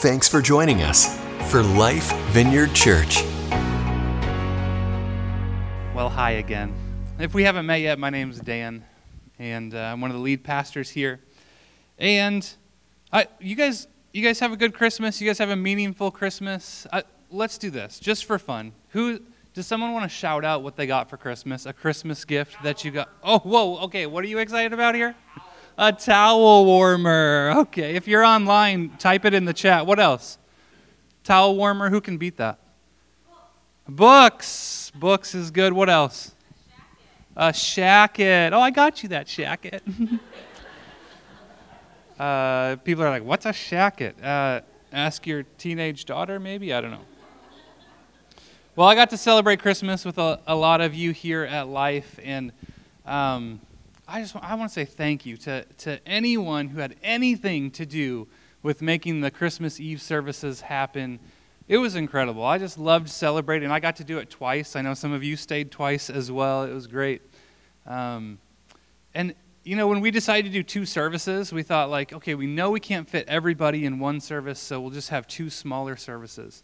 Thanks for joining us for Life Vineyard Church. Well, hi again. If we haven't met yet, my name is Dan, and uh, I'm one of the lead pastors here. And I, you guys, you guys have a good Christmas. You guys have a meaningful Christmas. I, let's do this just for fun. Who does someone want to shout out what they got for Christmas? A Christmas gift that you got? Oh, whoa. Okay, what are you excited about here? A towel warmer. Okay, if you're online, type it in the chat. What else? Towel warmer. Who can beat that? Books. Books is good. What else? A shacket. Oh, I got you that shacket. uh, people are like, "What's a shacket?" Uh, ask your teenage daughter, maybe. I don't know. Well, I got to celebrate Christmas with a, a lot of you here at Life, and um, I just I want to say thank you to to anyone who had anything to do with making the Christmas Eve services happen. It was incredible. I just loved celebrating. I got to do it twice. I know some of you stayed twice as well. It was great. Um, and you know, when we decided to do two services, we thought like, okay, we know we can't fit everybody in one service, so we'll just have two smaller services.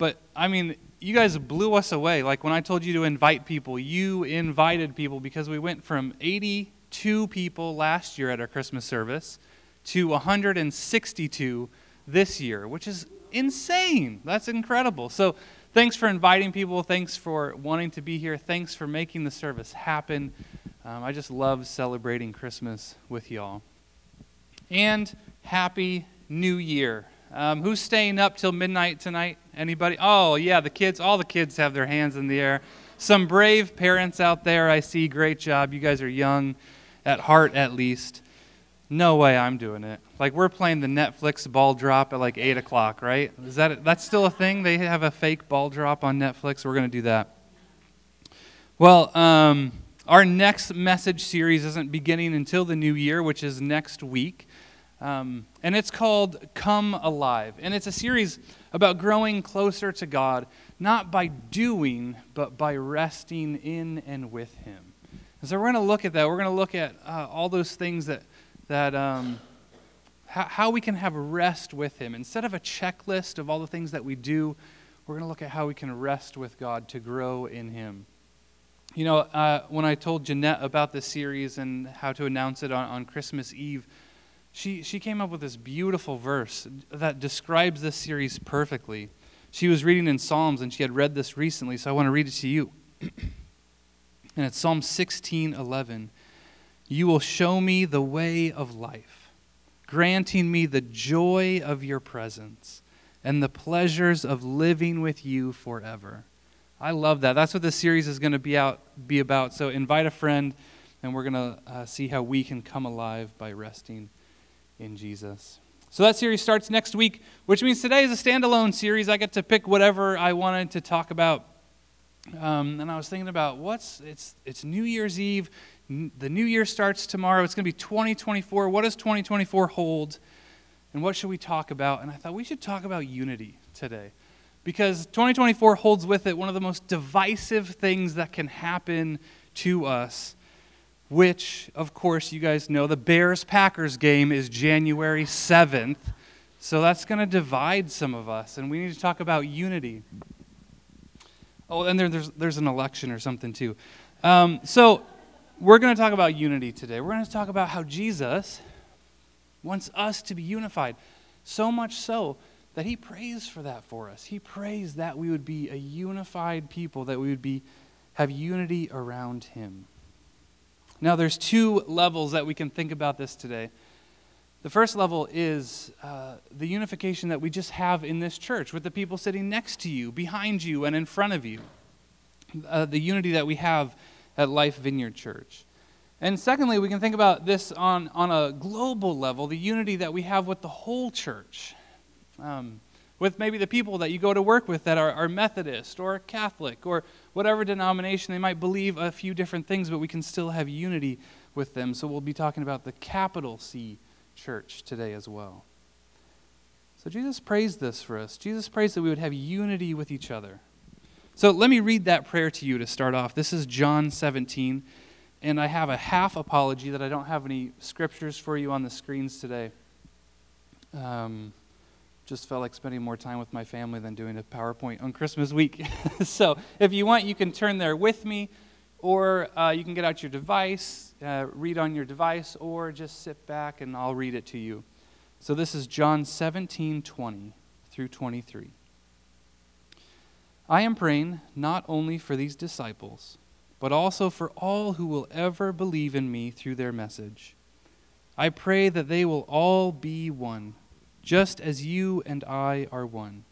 But I mean, you guys blew us away. Like when I told you to invite people, you invited people because we went from 82 people last year at our Christmas service to 162 this year, which is insane. That's incredible. So, thanks for inviting people. Thanks for wanting to be here. Thanks for making the service happen. Um, I just love celebrating Christmas with y'all. And happy New Year. Um, who's staying up till midnight tonight? Anybody? Oh, yeah, the kids. All the kids have their hands in the air. Some brave parents out there, I see. Great job. You guys are young, at heart at least. No way I'm doing it. Like we're playing the Netflix ball drop at like eight o'clock, right? Is that that's still a thing? They have a fake ball drop on Netflix. We're gonna do that. Well, um, our next message series isn't beginning until the new year, which is next week. Um, and it's called Come Alive. And it's a series about growing closer to God, not by doing, but by resting in and with Him. And so we're going to look at that. We're going to look at uh, all those things that, that um, how, how we can have rest with Him. Instead of a checklist of all the things that we do, we're going to look at how we can rest with God to grow in Him. You know, uh, when I told Jeanette about this series and how to announce it on, on Christmas Eve, she, she came up with this beautiful verse that describes this series perfectly. She was reading in Psalms and she had read this recently, so I want to read it to you. and it's Psalm 16 11. You will show me the way of life, granting me the joy of your presence and the pleasures of living with you forever. I love that. That's what this series is going to be out be about. So invite a friend, and we're going to uh, see how we can come alive by resting in Jesus. So that series starts next week, which means today is a standalone series. I get to pick whatever I wanted to talk about. Um, and I was thinking about what's it's it's New Year's Eve. The new year starts tomorrow. It's going to be 2024. What does 2024 hold? And what should we talk about? And I thought we should talk about unity today. Because 2024 holds with it one of the most divisive things that can happen to us which, of course, you guys know the Bears Packers game is January 7th. So that's going to divide some of us, and we need to talk about unity. Oh, and there, there's, there's an election or something too. Um, so we're going to talk about unity today. We're going to talk about how Jesus wants us to be unified. So much so that he prays for that for us. He prays that we would be a unified people, that we would be, have unity around him. Now, there's two levels that we can think about this today. The first level is uh, the unification that we just have in this church with the people sitting next to you, behind you, and in front of you. Uh, the unity that we have at Life Vineyard Church. And secondly, we can think about this on, on a global level the unity that we have with the whole church. Um, with maybe the people that you go to work with that are, are Methodist or Catholic or whatever denomination. They might believe a few different things, but we can still have unity with them. So we'll be talking about the capital C church today as well. So Jesus prays this for us. Jesus prays that we would have unity with each other. So let me read that prayer to you to start off. This is John 17, and I have a half apology that I don't have any scriptures for you on the screens today. Um, just felt like spending more time with my family than doing a PowerPoint on Christmas week. so if you want, you can turn there with me, or uh, you can get out your device, uh, read on your device, or just sit back and I'll read it to you. So this is John 17 20 through 23. I am praying not only for these disciples, but also for all who will ever believe in me through their message. I pray that they will all be one just as you and I are one,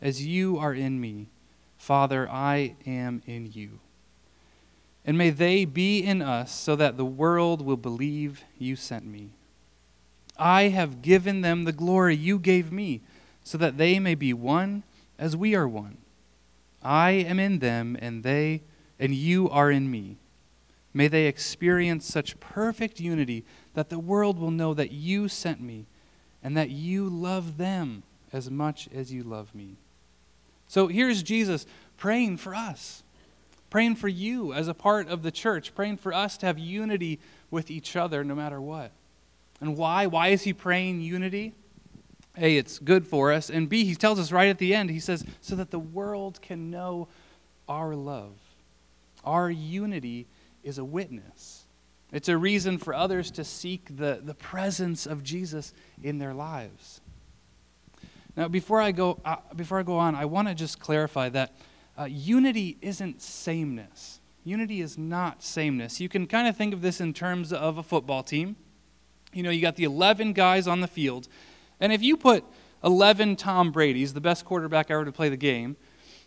as you are in me. Father, I am in you. And may they be in us so that the world will believe you sent me. I have given them the glory you gave me, so that they may be one as we are one. I am in them, and they and you are in me. May they experience such perfect unity that the world will know that you sent me and that you love them as much as you love me. So here's Jesus praying for us, praying for you as a part of the church, praying for us to have unity with each other no matter what. And why? Why is he praying unity? A, it's good for us. And B, he tells us right at the end, he says, so that the world can know our love. Our unity is a witness. It's a reason for others to seek the, the presence of Jesus in their lives. Now, before I go, uh, before I go on, I want to just clarify that uh, unity isn't sameness. Unity is not sameness. You can kind of think of this in terms of a football team. You know, you got the 11 guys on the field, and if you put 11 Tom Brady's, the best quarterback ever to play the game,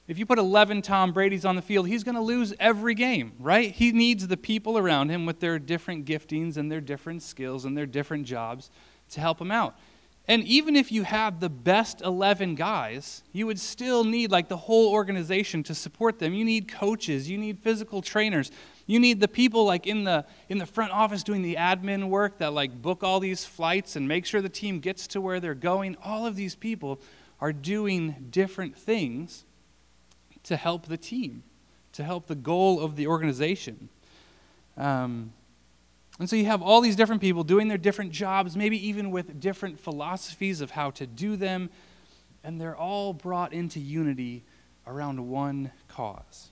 if you put 11 Tom Brady's on the field, he's going to lose every game, right? He needs the people around him with their different giftings and their different skills and their different jobs to help him out. And even if you have the best 11 guys, you would still need like the whole organization to support them. You need coaches, you need physical trainers. You need the people like in the in the front office doing the admin work that like book all these flights and make sure the team gets to where they're going. All of these people are doing different things to help the team, to help the goal of the organization. Um, and so you have all these different people doing their different jobs, maybe even with different philosophies of how to do them, and they're all brought into unity around one cause.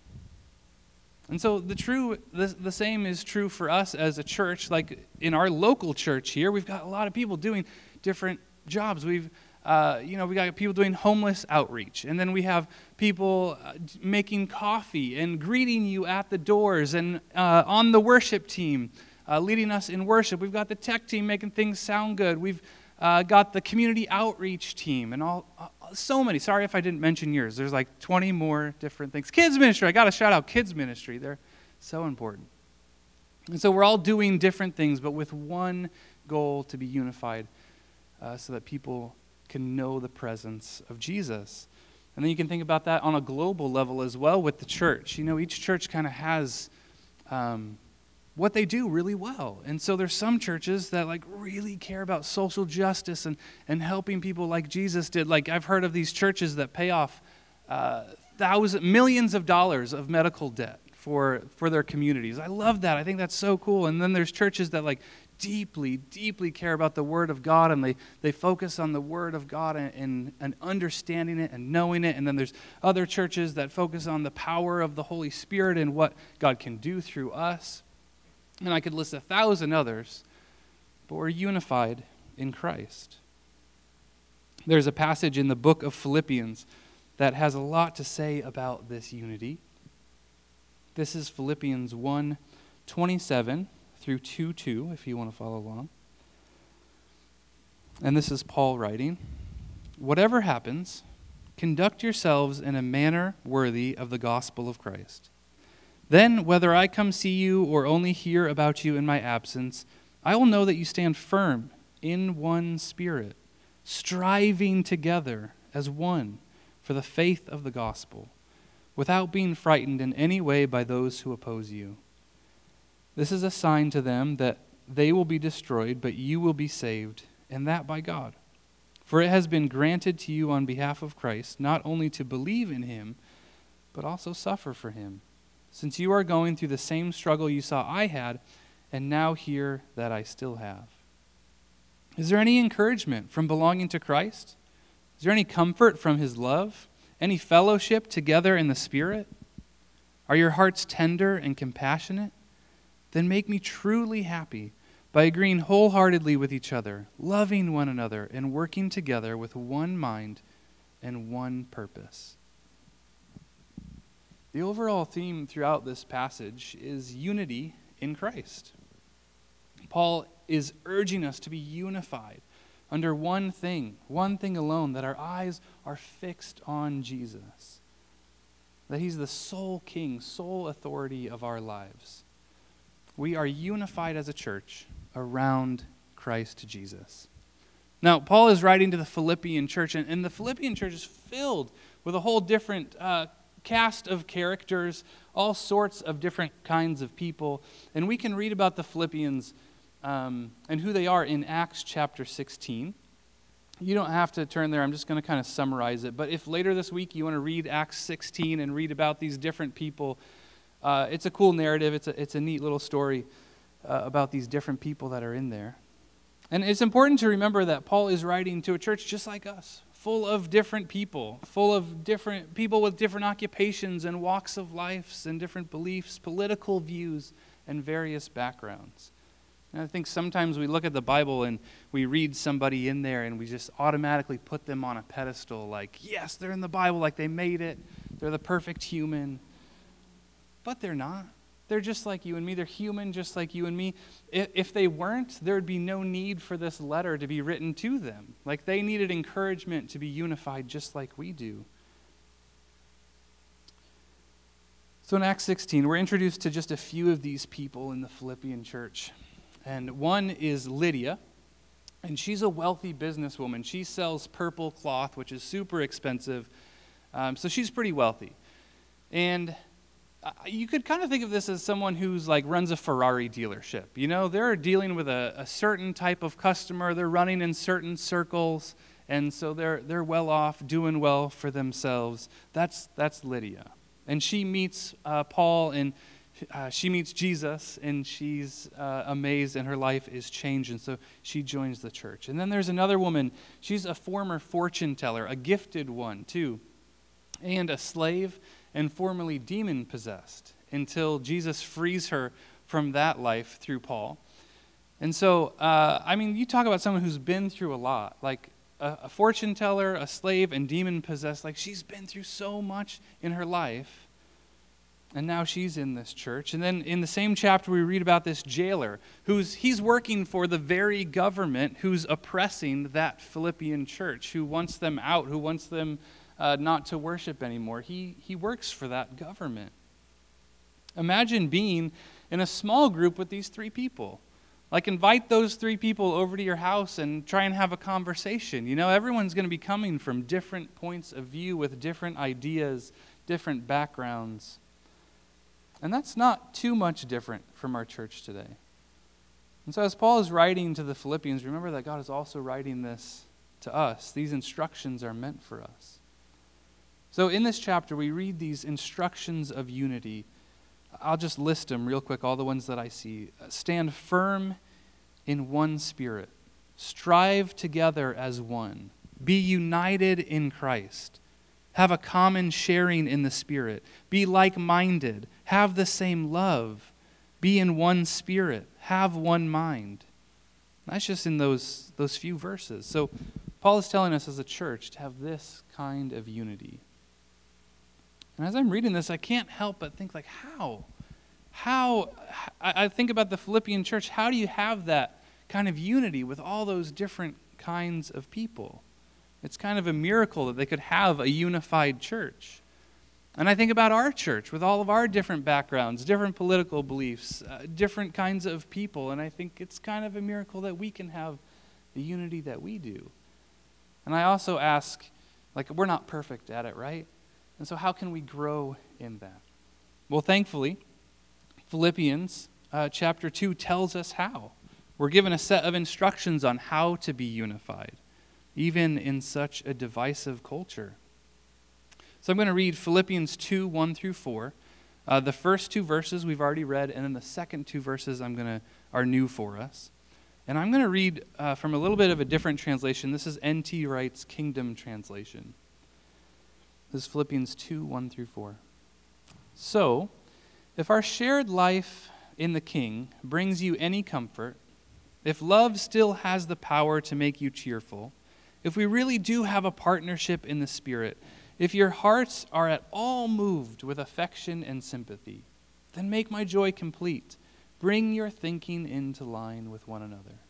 And so the true the, the same is true for us as a church like in our local church here we've got a lot of people doing different jobs. We've uh, you know, we got people doing homeless outreach, and then we have people uh, making coffee and greeting you at the doors, and uh, on the worship team, uh, leading us in worship. We've got the tech team making things sound good. We've uh, got the community outreach team, and all so many. Sorry if I didn't mention yours. There's like 20 more different things. Kids ministry. I got to shout out kids ministry. They're so important. And so we're all doing different things, but with one goal to be unified, so that people can know the presence of Jesus. And then you can think about that on a global level as well with the church. You know, each church kind of has um, what they do really well. And so there's some churches that like really care about social justice and, and helping people like Jesus did. Like I've heard of these churches that pay off uh, thousands, millions of dollars of medical debt for, for their communities. I love that. I think that's so cool. And then there's churches that like deeply, deeply care about the Word of God and they, they focus on the Word of God and, and, and, understanding it and knowing it. And then there's other churches that focus on the power of the Holy Spirit and what God can do through us. And I could list a thousand others, but we're unified in Christ. There's a passage in the book of Philippians that has a lot to say about this unity. This is Philippians 1 27 through 2 2, if you want to follow along. And this is Paul writing Whatever happens, conduct yourselves in a manner worthy of the gospel of Christ. Then, whether I come see you or only hear about you in my absence, I will know that you stand firm in one spirit, striving together as one for the faith of the gospel, without being frightened in any way by those who oppose you. This is a sign to them that they will be destroyed, but you will be saved, and that by God. For it has been granted to you on behalf of Christ not only to believe in him, but also suffer for him, since you are going through the same struggle you saw I had, and now hear that I still have. Is there any encouragement from belonging to Christ? Is there any comfort from his love? Any fellowship together in the Spirit? Are your hearts tender and compassionate? Then make me truly happy by agreeing wholeheartedly with each other, loving one another, and working together with one mind and one purpose. The overall theme throughout this passage is unity in Christ. Paul is urging us to be unified under one thing, one thing alone, that our eyes are fixed on Jesus. That he's the sole king, sole authority of our lives. We are unified as a church around Christ Jesus. Now, Paul is writing to the Philippian church, and, and the Philippian church is filled with a whole different uh, cast of characters, all sorts of different kinds of people. And we can read about the Philippians um, and who they are in Acts chapter 16. You don't have to turn there. I'm just going to kind of summarize it. But if later this week you want to read Acts 16 and read about these different people, uh, it's a cool narrative. It's a, it's a neat little story uh, about these different people that are in there. And it's important to remember that Paul is writing to a church just like us, full of different people, full of different people with different occupations and walks of lives and different beliefs, political views, and various backgrounds. And I think sometimes we look at the Bible and we read somebody in there and we just automatically put them on a pedestal like, yes, they're in the Bible, like they made it, they're the perfect human. But they're not. They're just like you and me. They're human just like you and me. If they weren't, there would be no need for this letter to be written to them. Like they needed encouragement to be unified just like we do. So in Acts 16, we're introduced to just a few of these people in the Philippian church. And one is Lydia, and she's a wealthy businesswoman. She sells purple cloth, which is super expensive. Um, so she's pretty wealthy. And you could kind of think of this as someone who's like runs a Ferrari dealership. You know, they're dealing with a, a certain type of customer, they're running in certain circles, and so they're, they're well off, doing well for themselves. That's, that's Lydia. And she meets uh, Paul and uh, she meets Jesus and she's uh, amazed and her life is changed. And so she joins the church. And then there's another woman. She's a former fortune teller, a gifted one, too, and a slave and formerly demon possessed until Jesus frees her from that life through Paul. And so, uh, I mean, you talk about someone who's been through a lot, like a, a fortune teller, a slave, and demon possessed. Like she's been through so much in her life. And now she's in this church. And then in the same chapter, we read about this jailer who's he's working for the very government who's oppressing that Philippian church, who wants them out, who wants them uh, not to worship anymore. He, he works for that government. Imagine being in a small group with these three people. Like, invite those three people over to your house and try and have a conversation. You know, everyone's going to be coming from different points of view with different ideas, different backgrounds. And that's not too much different from our church today. And so, as Paul is writing to the Philippians, remember that God is also writing this to us. These instructions are meant for us. So, in this chapter, we read these instructions of unity. I'll just list them real quick, all the ones that I see. Uh, stand firm in one spirit, strive together as one, be united in Christ, have a common sharing in the Spirit, be like minded, have the same love, be in one spirit, have one mind. That's just in those, those few verses. So, Paul is telling us as a church to have this kind of unity. And as I'm reading this, I can't help but think, like, how? How? I, think about the Philippian church. How do you have that kind of unity with all those different kinds of people? It's kind of a miracle that they could have a unified church. And I think about our church with all of our different backgrounds, different political beliefs, uh, different kinds of people, and I think it's kind of a miracle that we can have the unity that we do. And I also ask, like, we're not perfect at it, right? And so, how can we grow in that? Well, thankfully, Philippians uh, chapter 2 tells us how. We're given a set of instructions on how to be unified, even in such a divisive culture. So, I'm going to read Philippians 2 1 through 4. Uh, the first two verses we've already read, and then the second two verses I'm going to are new for us. And I'm going to read uh, from a little bit of a different translation. This is N.T. Wright's Kingdom Translation. This is Philippians 2 1 through 4. So, if our shared life in the King brings you any comfort, if love still has the power to make you cheerful, if we really do have a partnership in the Spirit, if your hearts are at all moved with affection and sympathy, then make my joy complete. Bring your thinking into line with one another.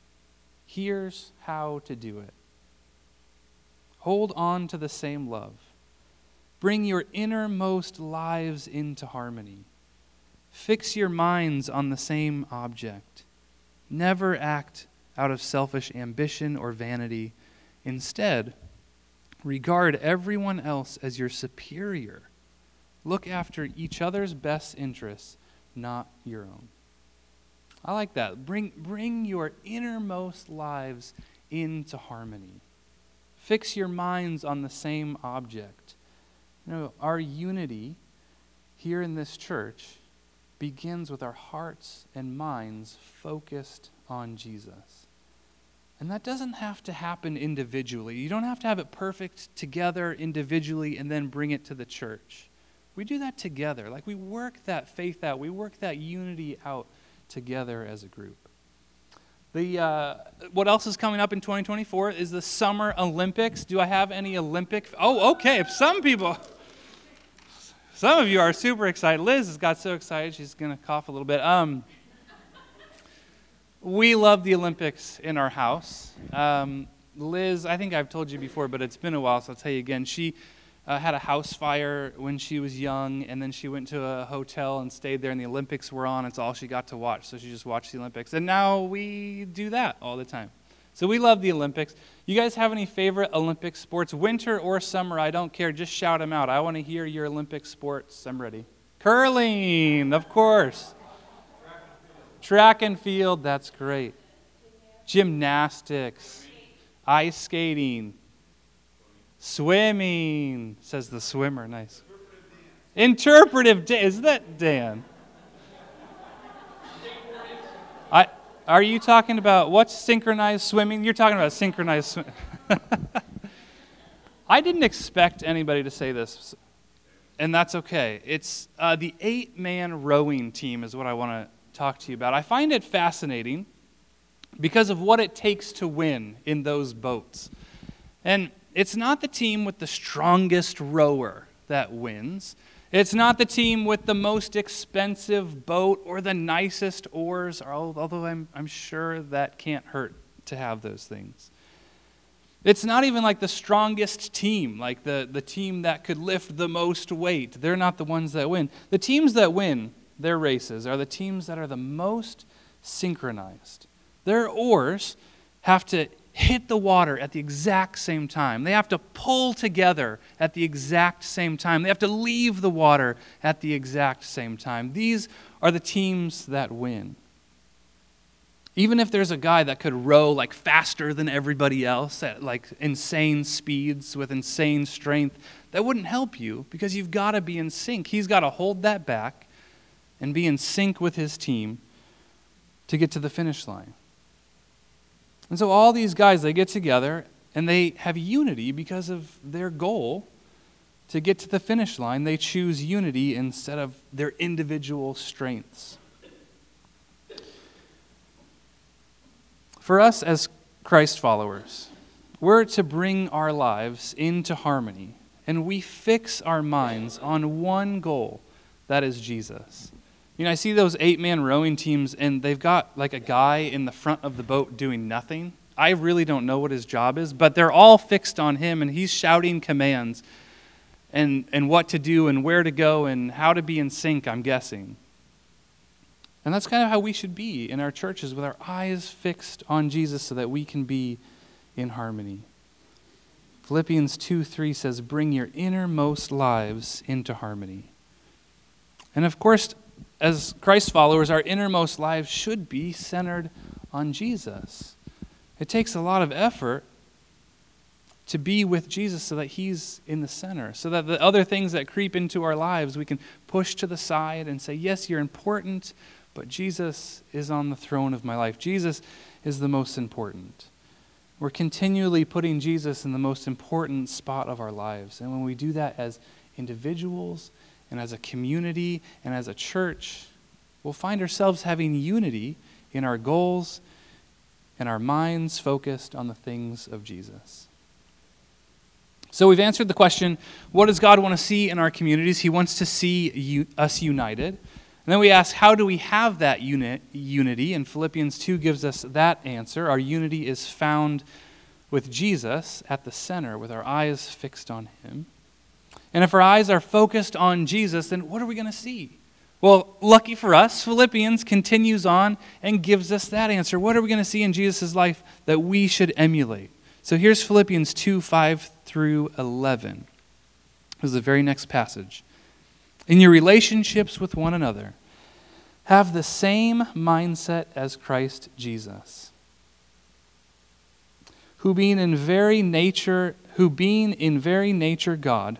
Here's how to do it hold on to the same love. Bring your innermost lives into harmony. Fix your minds on the same object. Never act out of selfish ambition or vanity. Instead, regard everyone else as your superior. Look after each other's best interests, not your own. I like that. Bring, bring your innermost lives into harmony. Fix your minds on the same object. Know, our unity here in this church begins with our hearts and minds focused on Jesus. And that doesn't have to happen individually. You don't have to have it perfect together individually and then bring it to the church. We do that together. Like we work that faith out, we work that unity out together as a group. The, uh, what else is coming up in 2024 is the Summer Olympics. Do I have any Olympic? Oh, okay. Some people. Some of you are super excited. Liz has got so excited she's going to cough a little bit. Um, we love the Olympics in our house. Um, Liz, I think I've told you before, but it's been a while, so I'll tell you again. She uh, had a house fire when she was young, and then she went to a hotel and stayed there, and the Olympics were on. It's all she got to watch, so she just watched the Olympics. And now we do that all the time. So we love the Olympics. You guys have any favorite Olympic sports, winter or summer? I don't care. Just shout them out. I want to hear your Olympic sports. I'm ready. Curling, of course. Track and field, that's great. Gymnastics, ice skating, swimming, says the swimmer. Nice. Interpretive dance. Is that Dan? I, are you talking about what's synchronized swimming? You're talking about synchronized swimming. I didn't expect anybody to say this, and that's okay. It's uh, the eight man rowing team, is what I want to talk to you about. I find it fascinating because of what it takes to win in those boats. And it's not the team with the strongest rower that wins. It's not the team with the most expensive boat or the nicest oars, although I'm, I'm sure that can't hurt to have those things. It's not even like the strongest team, like the, the team that could lift the most weight. They're not the ones that win. The teams that win their races are the teams that are the most synchronized. Their oars have to hit the water at the exact same time. They have to pull together at the exact same time. They have to leave the water at the exact same time. These are the teams that win. Even if there's a guy that could row like faster than everybody else at like insane speeds with insane strength, that wouldn't help you because you've got to be in sync. He's got to hold that back and be in sync with his team to get to the finish line. And so all these guys, they get together and they have unity because of their goal to get to the finish line. They choose unity instead of their individual strengths. For us as Christ followers, we're to bring our lives into harmony and we fix our minds on one goal that is Jesus. You know, I see those eight man rowing teams, and they've got like a guy in the front of the boat doing nothing. I really don't know what his job is, but they're all fixed on him, and he's shouting commands and, and what to do and where to go and how to be in sync, I'm guessing. And that's kind of how we should be in our churches with our eyes fixed on Jesus so that we can be in harmony. Philippians 2 3 says, Bring your innermost lives into harmony. And of course, as Christ followers, our innermost lives should be centered on Jesus. It takes a lot of effort to be with Jesus so that He's in the center, so that the other things that creep into our lives we can push to the side and say, Yes, you're important, but Jesus is on the throne of my life. Jesus is the most important. We're continually putting Jesus in the most important spot of our lives. And when we do that as individuals and as a community and as a church, we'll find ourselves having unity in our goals and our minds focused on the things of Jesus. So we've answered the question what does God want to see in our communities? He wants to see us united. And then we ask, how do we have that unit, unity? And Philippians 2 gives us that answer. Our unity is found with Jesus at the center, with our eyes fixed on Him. And if our eyes are focused on Jesus, then what are we going to see? Well, lucky for us, Philippians continues on and gives us that answer. What are we going to see in Jesus' life that we should emulate? So here's Philippians 2 5 through 11. This is the very next passage in your relationships with one another, have the same mindset as Christ Jesus, who being in very nature, who being in very nature God,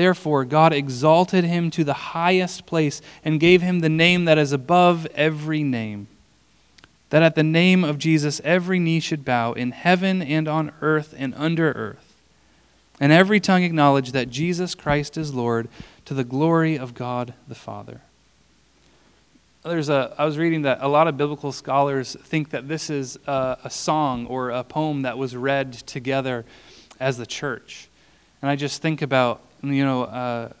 Therefore, God exalted him to the highest place and gave him the name that is above every name. That at the name of Jesus every knee should bow in heaven and on earth and under earth, and every tongue acknowledge that Jesus Christ is Lord to the glory of God the Father there's a i was reading that a lot of biblical scholars think that this is a, a, song or a poem that was read together as the church and i just think about you know uh,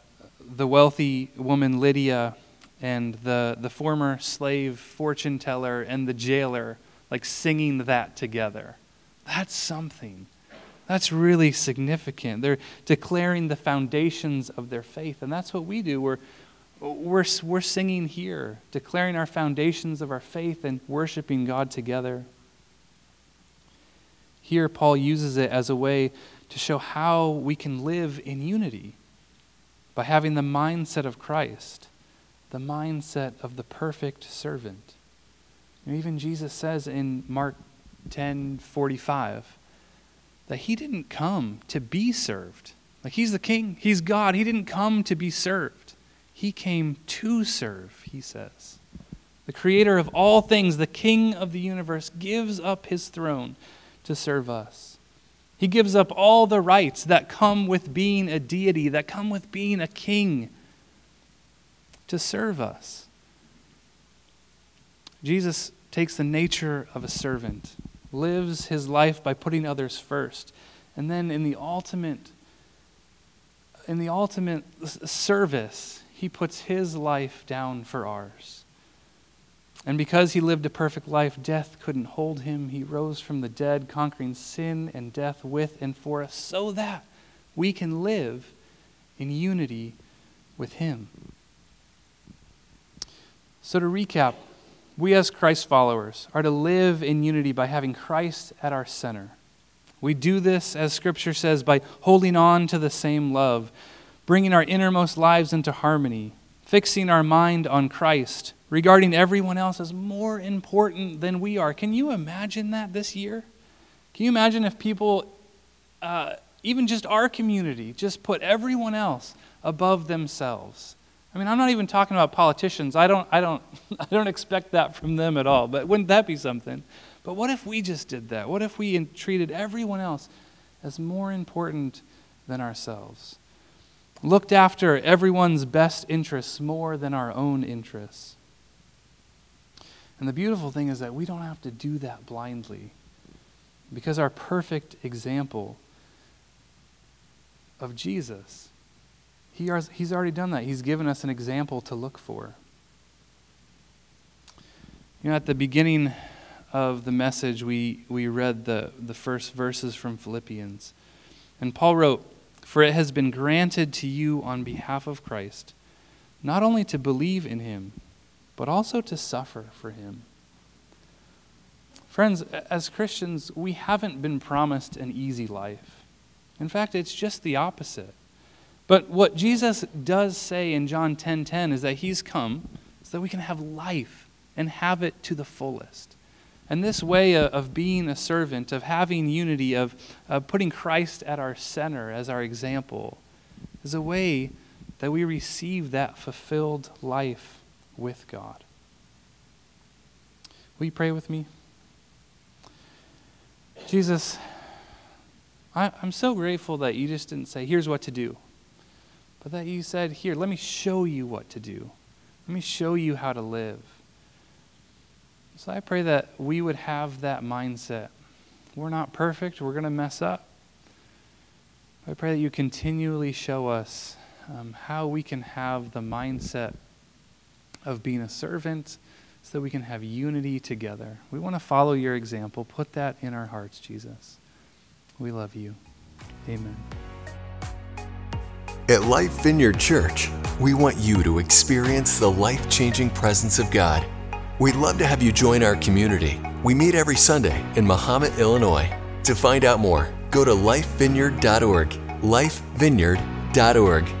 the wealthy woman lydia and the, the former slave fortune teller and the jailer like singing that together. That's something. That's really significant. They're declaring the foundations of their faith and that's what we do. We're we're, we're singing here, declaring our foundations of our faith and worshiping God together. Here, Paul uses it as a way to show how we can live in unity by having the mindset of Christ, the mindset of the perfect servant. And even Jesus says in Mark 10 45 that he didn't come to be served. Like he's the king, he's God. He didn't come to be served. He came to serve, he says. The creator of all things, the king of the universe, gives up his throne to serve us. He gives up all the rights that come with being a deity, that come with being a king, to serve us. Jesus takes the nature of a servant, lives his life by putting others first, and then in the ultimate in the ultimate service, he puts his life down for ours. And because he lived a perfect life, death couldn't hold him. He rose from the dead, conquering sin and death with and for us, so that we can live in unity with him. So, to recap, we as Christ followers are to live in unity by having Christ at our center. We do this, as Scripture says, by holding on to the same love bringing our innermost lives into harmony, fixing our mind on Christ, regarding everyone else as more important than we are. Can you imagine that this year? Can you imagine if people, uh, even just our community, just put everyone else above themselves? I mean, I'm not even talking about politicians. I don't, I don't, I don't expect that from them at all. But wouldn't that be something? But what if we just did that? What if we treated everyone else as more important than ourselves? Looked after everyone's best interests more than our own interests. And the beautiful thing is that we don't have to do that blindly because our perfect example of Jesus, he has, he's already done that. He's given us an example to look for. You know, at the beginning of the message, we, we read the, the first verses from Philippians. And Paul wrote, for it has been granted to you on behalf of Christ not only to believe in him, but also to suffer for him. Friends, as Christians, we haven't been promised an easy life. In fact, it's just the opposite. But what Jesus does say in John 10:10 10, 10 is that he's come so that we can have life and have it to the fullest. And this way of being a servant, of having unity, of, of putting Christ at our center as our example, is a way that we receive that fulfilled life with God. Will you pray with me? Jesus, I, am so grateful that you just didn't say, here's what to do, but that you said, here, let me show you what to do. Let me show you how to live. So I pray that we would have that mindset. We're not perfect, we're going to mess up. I pray that you continually show us um, how we can have the mindset of being a servant so that we can have unity together. We want to follow your example. Put that in our hearts, Jesus. We love you. Amen. At Life Vineyard Church, we want you to experience the life changing presence of God. We'd love to have you join our community. We meet every Sunday in Mahomet, Illinois. To find out more, go to lifevineyard.org. Lifevineyard.org.